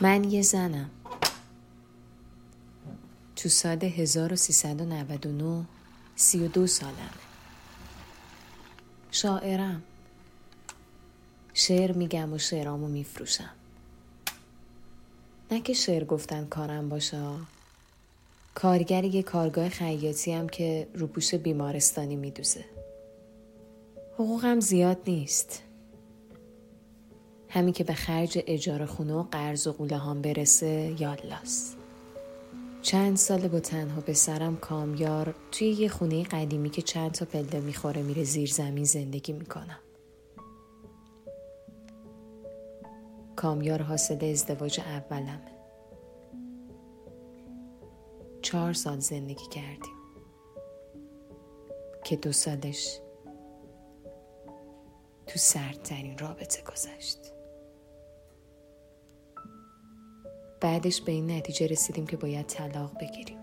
من یه زنم. تو سال 1399 سی و دو سالم شاعرم. شعر میگم و شعرامو میفروشم. نه که شعر گفتن کارم باشه کارگر یه کارگاه خیاطی هم که روپوش بیمارستانی میدوزه. حقوقم زیاد نیست. همین که به خرج اجاره خونه و قرض و قوله هم برسه یالاست چند سال با تنها به سرم کامیار توی یه خونه قدیمی که چند تا پله می‌خوره میره زیر زمین زندگی می‌کنم. کامیار حاصل ازدواج اولمه. چهار سال زندگی کردیم. که دو سالش تو سردترین رابطه گذشت. بعدش به این نتیجه رسیدیم که باید طلاق بگیریم.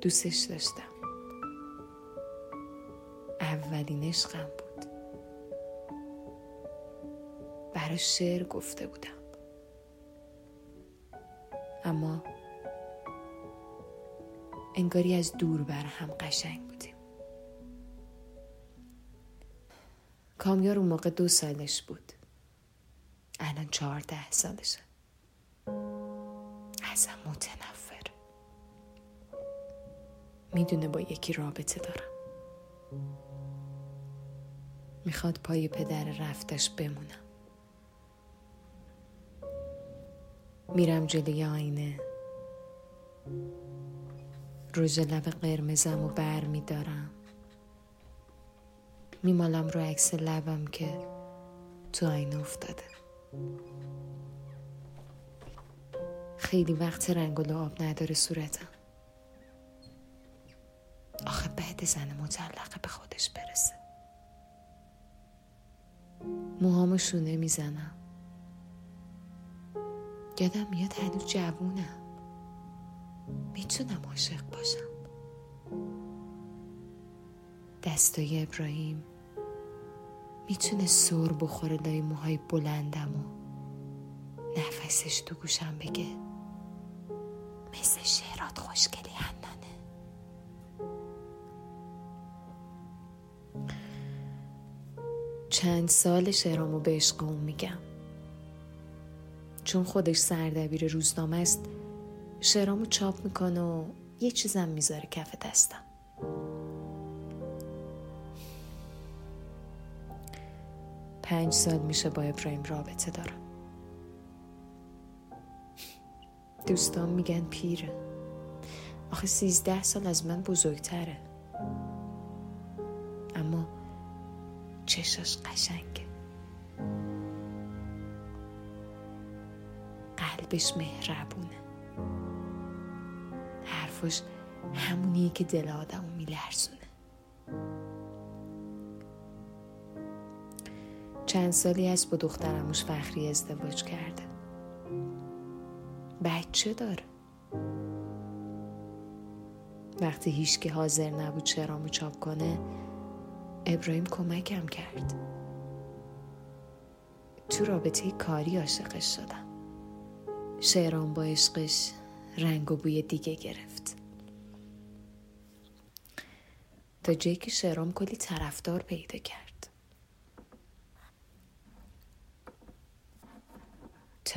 دوستش داشتم. اولین عشقم بود. براش شعر گفته بودم. اما انگاری از دور بر هم قشنگ بودیم. کامیار اون موقع دو سالش بود. الان چهارده سالشه. ازم متنفر. می‌دونه با یکی رابطه دارم. می‌خواد پای پدر رفتش بمونم. میرم جلوی آینه. روژ لب قرمزم و بر میدارم. میمالم رو عکس لبم که تو آینه افتاده. خیلی وقت رنگ و لعاب نداره صورتم. آخه بعد زن مطلقه به خودش برسه. موهامو شونه می‌زنم. یادم میاد هنوز جوونم. می‌تونم عاشق باشم. دستای ابراهیم می‌تونه سر بخوره لای موهای بلندم و نفسش تو گوشم بگه مثل شعرات خوشگلی هنانه چند سال شعرامو به عشق اون میگم. چون خودش سردبیر روزنامه است شعرامو چاپ می‌کنه و یه چیزم می‌ذاره کف دستم. پنج سال میشه با ابراهیم رابطه دارم. دوستان میگن پیره. آخه سیزده سال از من بزرگتره. اما چشاش قشنگه. قلبش مهربونه. حرفش همونیه که دل آدمو میلرزونه. چند سالی از با دخترموش فخری ازدواج کرده. بچه داره؟ وقتی هیچ حاضر نبود چرامو چاپ کنه ابراهیم کمکم کرد. تو رابطه کاری عاشقش شدم. شعرام با عشقش رنگ و بوی دیگه گرفت. تا جایی که شعرام کلی طرفدار پیدا کرد.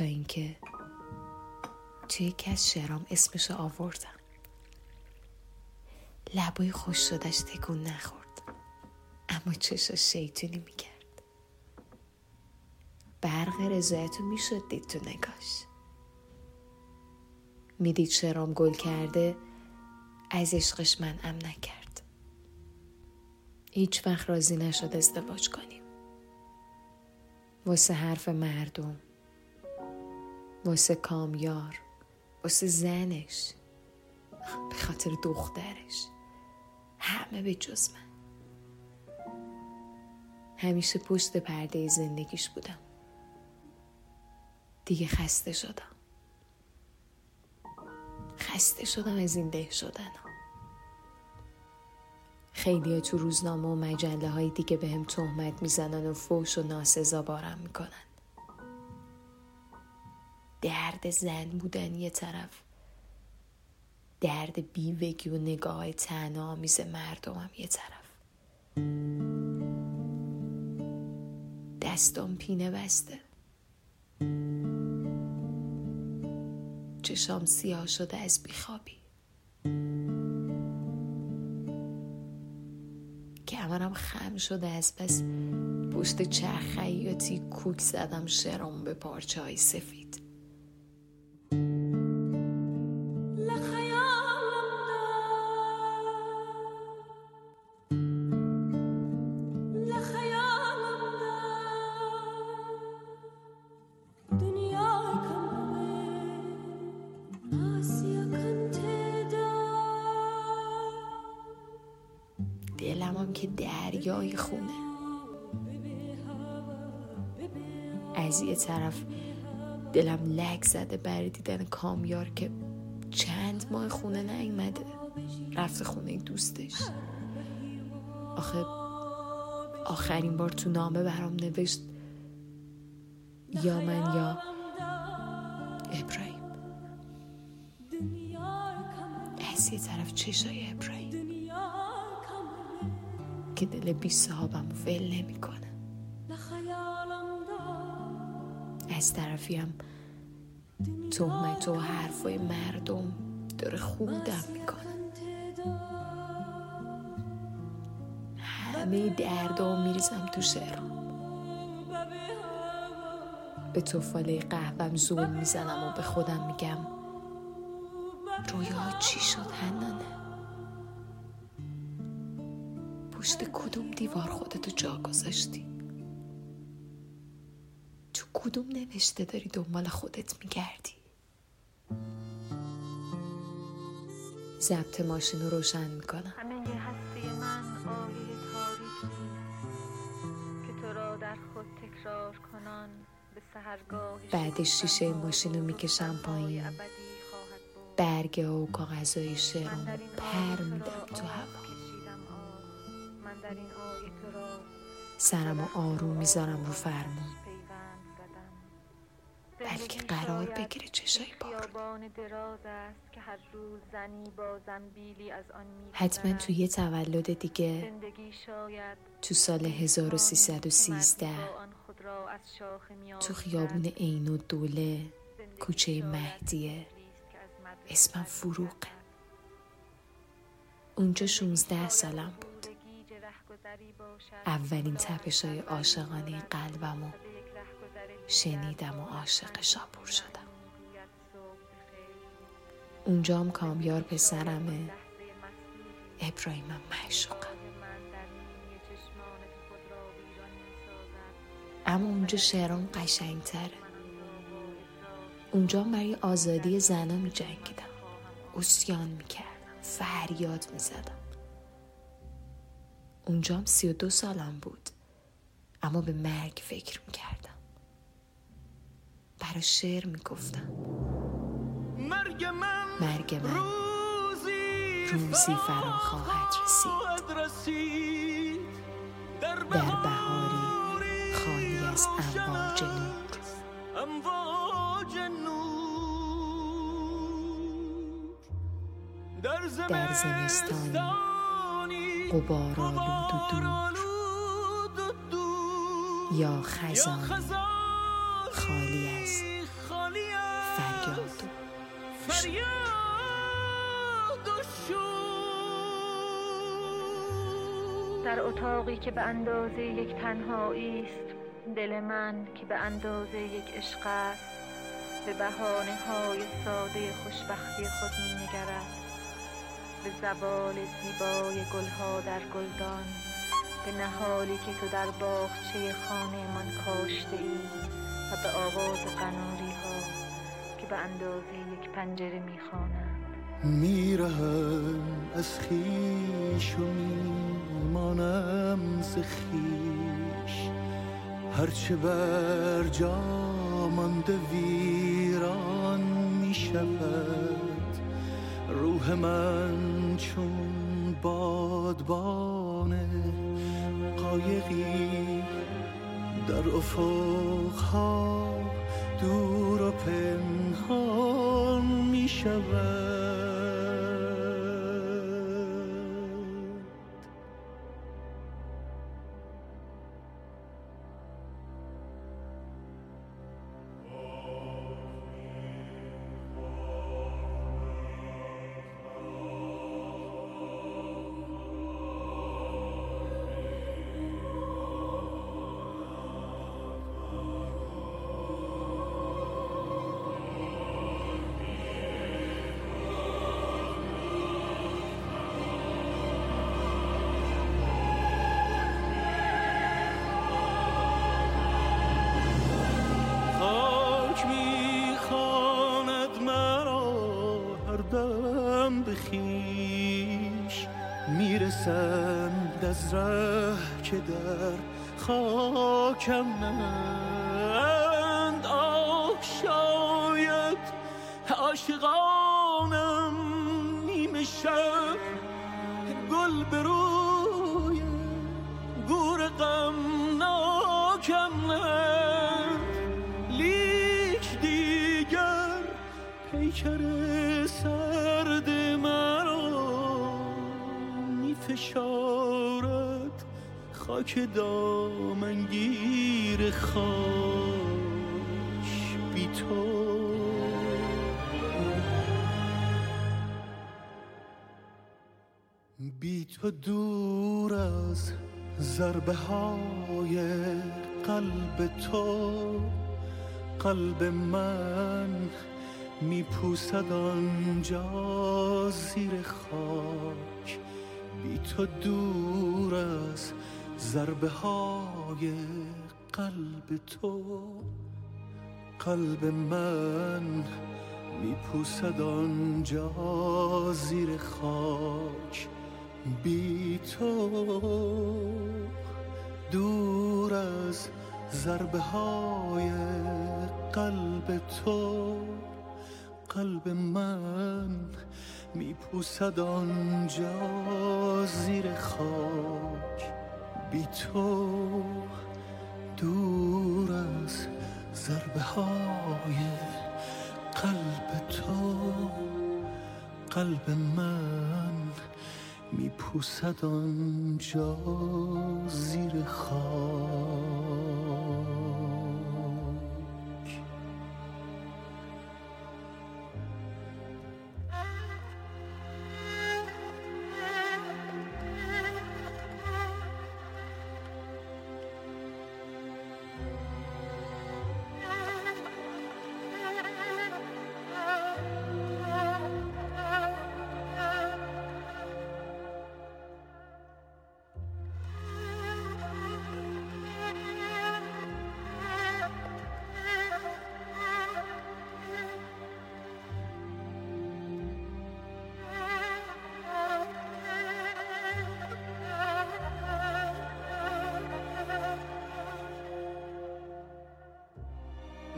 تا اینکه توی یکی از شعرام اسمشو آوردم. لبای خوش شدش تکون نخورد. اما چشا شیطونی می‌کرد. برق رضایتو می‌شد دید تو نگاش. می‌دید شرام گل کرده از عشقش من ام نکرد. هیچ وقت راضی نشد ازدواج کنیم. واسه حرف مردم واسه کامیار واسه زنش. به خاطر دخترش. همه به جز من. همیشه پشت پرده زندگیش بودم. دیگه خسته شدم. خسته شدم از این ده شدن خیلی تو روزنامه و مجله های دیگه به هم تهمت می‌زنن و فوش و ناسزا بارم می‌کنن. درد زن بودن یه طرف. درد بیوگی و نگاه تنها آمیز مردمم یه طرف. دستم پینه بسته. چشام سیاه شده از بیخوابی. کمرم خم شده از بس پشت چرخ خیاطی کوک زدم شرم به پارچه های سفید. که دریای خونه. از یه طرف دلم لک زده برای دیدن کامیار که چند ماه خونه نیومده. رفته خونه دوستش. آخه آخرین بار تو نامه برام نوشت یا من یا ابراهیم. از یه طرف چشای ابراهیم. که دل بی صحابم ول نمی‌کنه. از طرفیم تهمت و حرفای مردم داره خودم می‌کنه. همه دردام میریزم تو شعرام. به توفاله قهوم زول می‌زنم و به خودم میگم رویا چی شد هنانه پشت کدوم دیوار خودتو جا گذاشتی؟ تو کدوم نوشته داری دنبال خودت میگردی؟ ضبط ماشین رو روشن می‌کنم. همه هستی من آیه تاریکی. که تو را در خود تکرار کنان به سهرگاه بعدش شیشه ماشین رو می‌کشم پایین. برگه و کاغذهای این پر میدم تو هوا. سرم و آروم می‌ذارم رو فرمون. بلکه قرار بگیره چشای بارون حتما تو یه تولد دیگه. تو سال 1313 تو خیابون عین و دوله کوچه مهدیه. اسمم فروغه. اونجا 16 سالم بود. اولین تپش های عاشقانه قلبم و شنیدم و عاشق شاپور شدم. اونجام کامیار پسرمه ابراهیمم معشوقم اما اونجا شعرام قشنگتره. اونجا برای آزادی زنا می جنگیدم اسیان می کردم فریاد می زدم اونجام سی و دو سالم بود. اما به مرگ فکر می کردم برا شعر می گفتم مرگ من مرگ من روزی, روزی فرا خواهد رسید. رسید. در بهاری خالی از امواج نور. امواج نور. در در زمستانی غبارآلود و دور غبارآلود و دور یا خزانی خالی از فریاد. و در اتاقی که به اندازه یک تنهایی است دل من که به اندازه یک عشق است به بهانه های ساده خوشبختی خود می نگرد به زبال زیبای گلها در گلدان به نهالی که تو در باغچه خانه من کاشته ای و به آواز قناری ها که به اندازه یک پنجره می میرهم از خیش و میمانم ز خیش هرچه بر جا مانده ویران می‌شود. روح من چون بادبان قایقی در افقها دور و پنهان می شود در خاکم نند آه شاید عاشقانم نیمه شب گل به روی گور غم. خاک دامنگیر خاش بی تو. بی تو دور از ضربه های قلب تو. قلب من میپوسد آنجا زیر خاک. بی تو دور از ضربه های قلب تو قلب من میپوسد آنجا زیر خاک. بی تو دور از ضربه های قلب تو قلب من میپوسد آنجا زیر خاک. بی تو دور از ضربه های قلب تو قلب من میپوسد آنجا زیر خاک.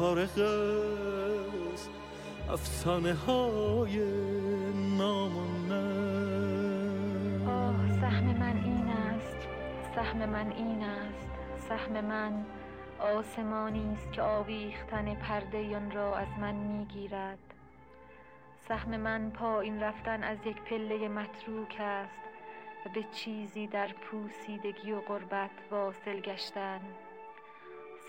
فارغ است. افسانه های نام آه سهم من این است. سهم من این است. سهم من آسمانی است که آویختن پرده آن را از من می‌گیرد. سهم من پایین رفتن از یک پله متروک است و به چیزی در پوسیدگی و غربت واصل گشتن.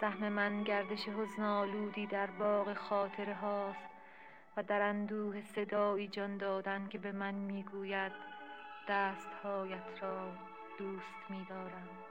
سهم من گردش حزن آلودی در باغ خاطره هاست و در اندوه صدایی جان دادن که به من می‌گوید دستهایت را دوست میدارم.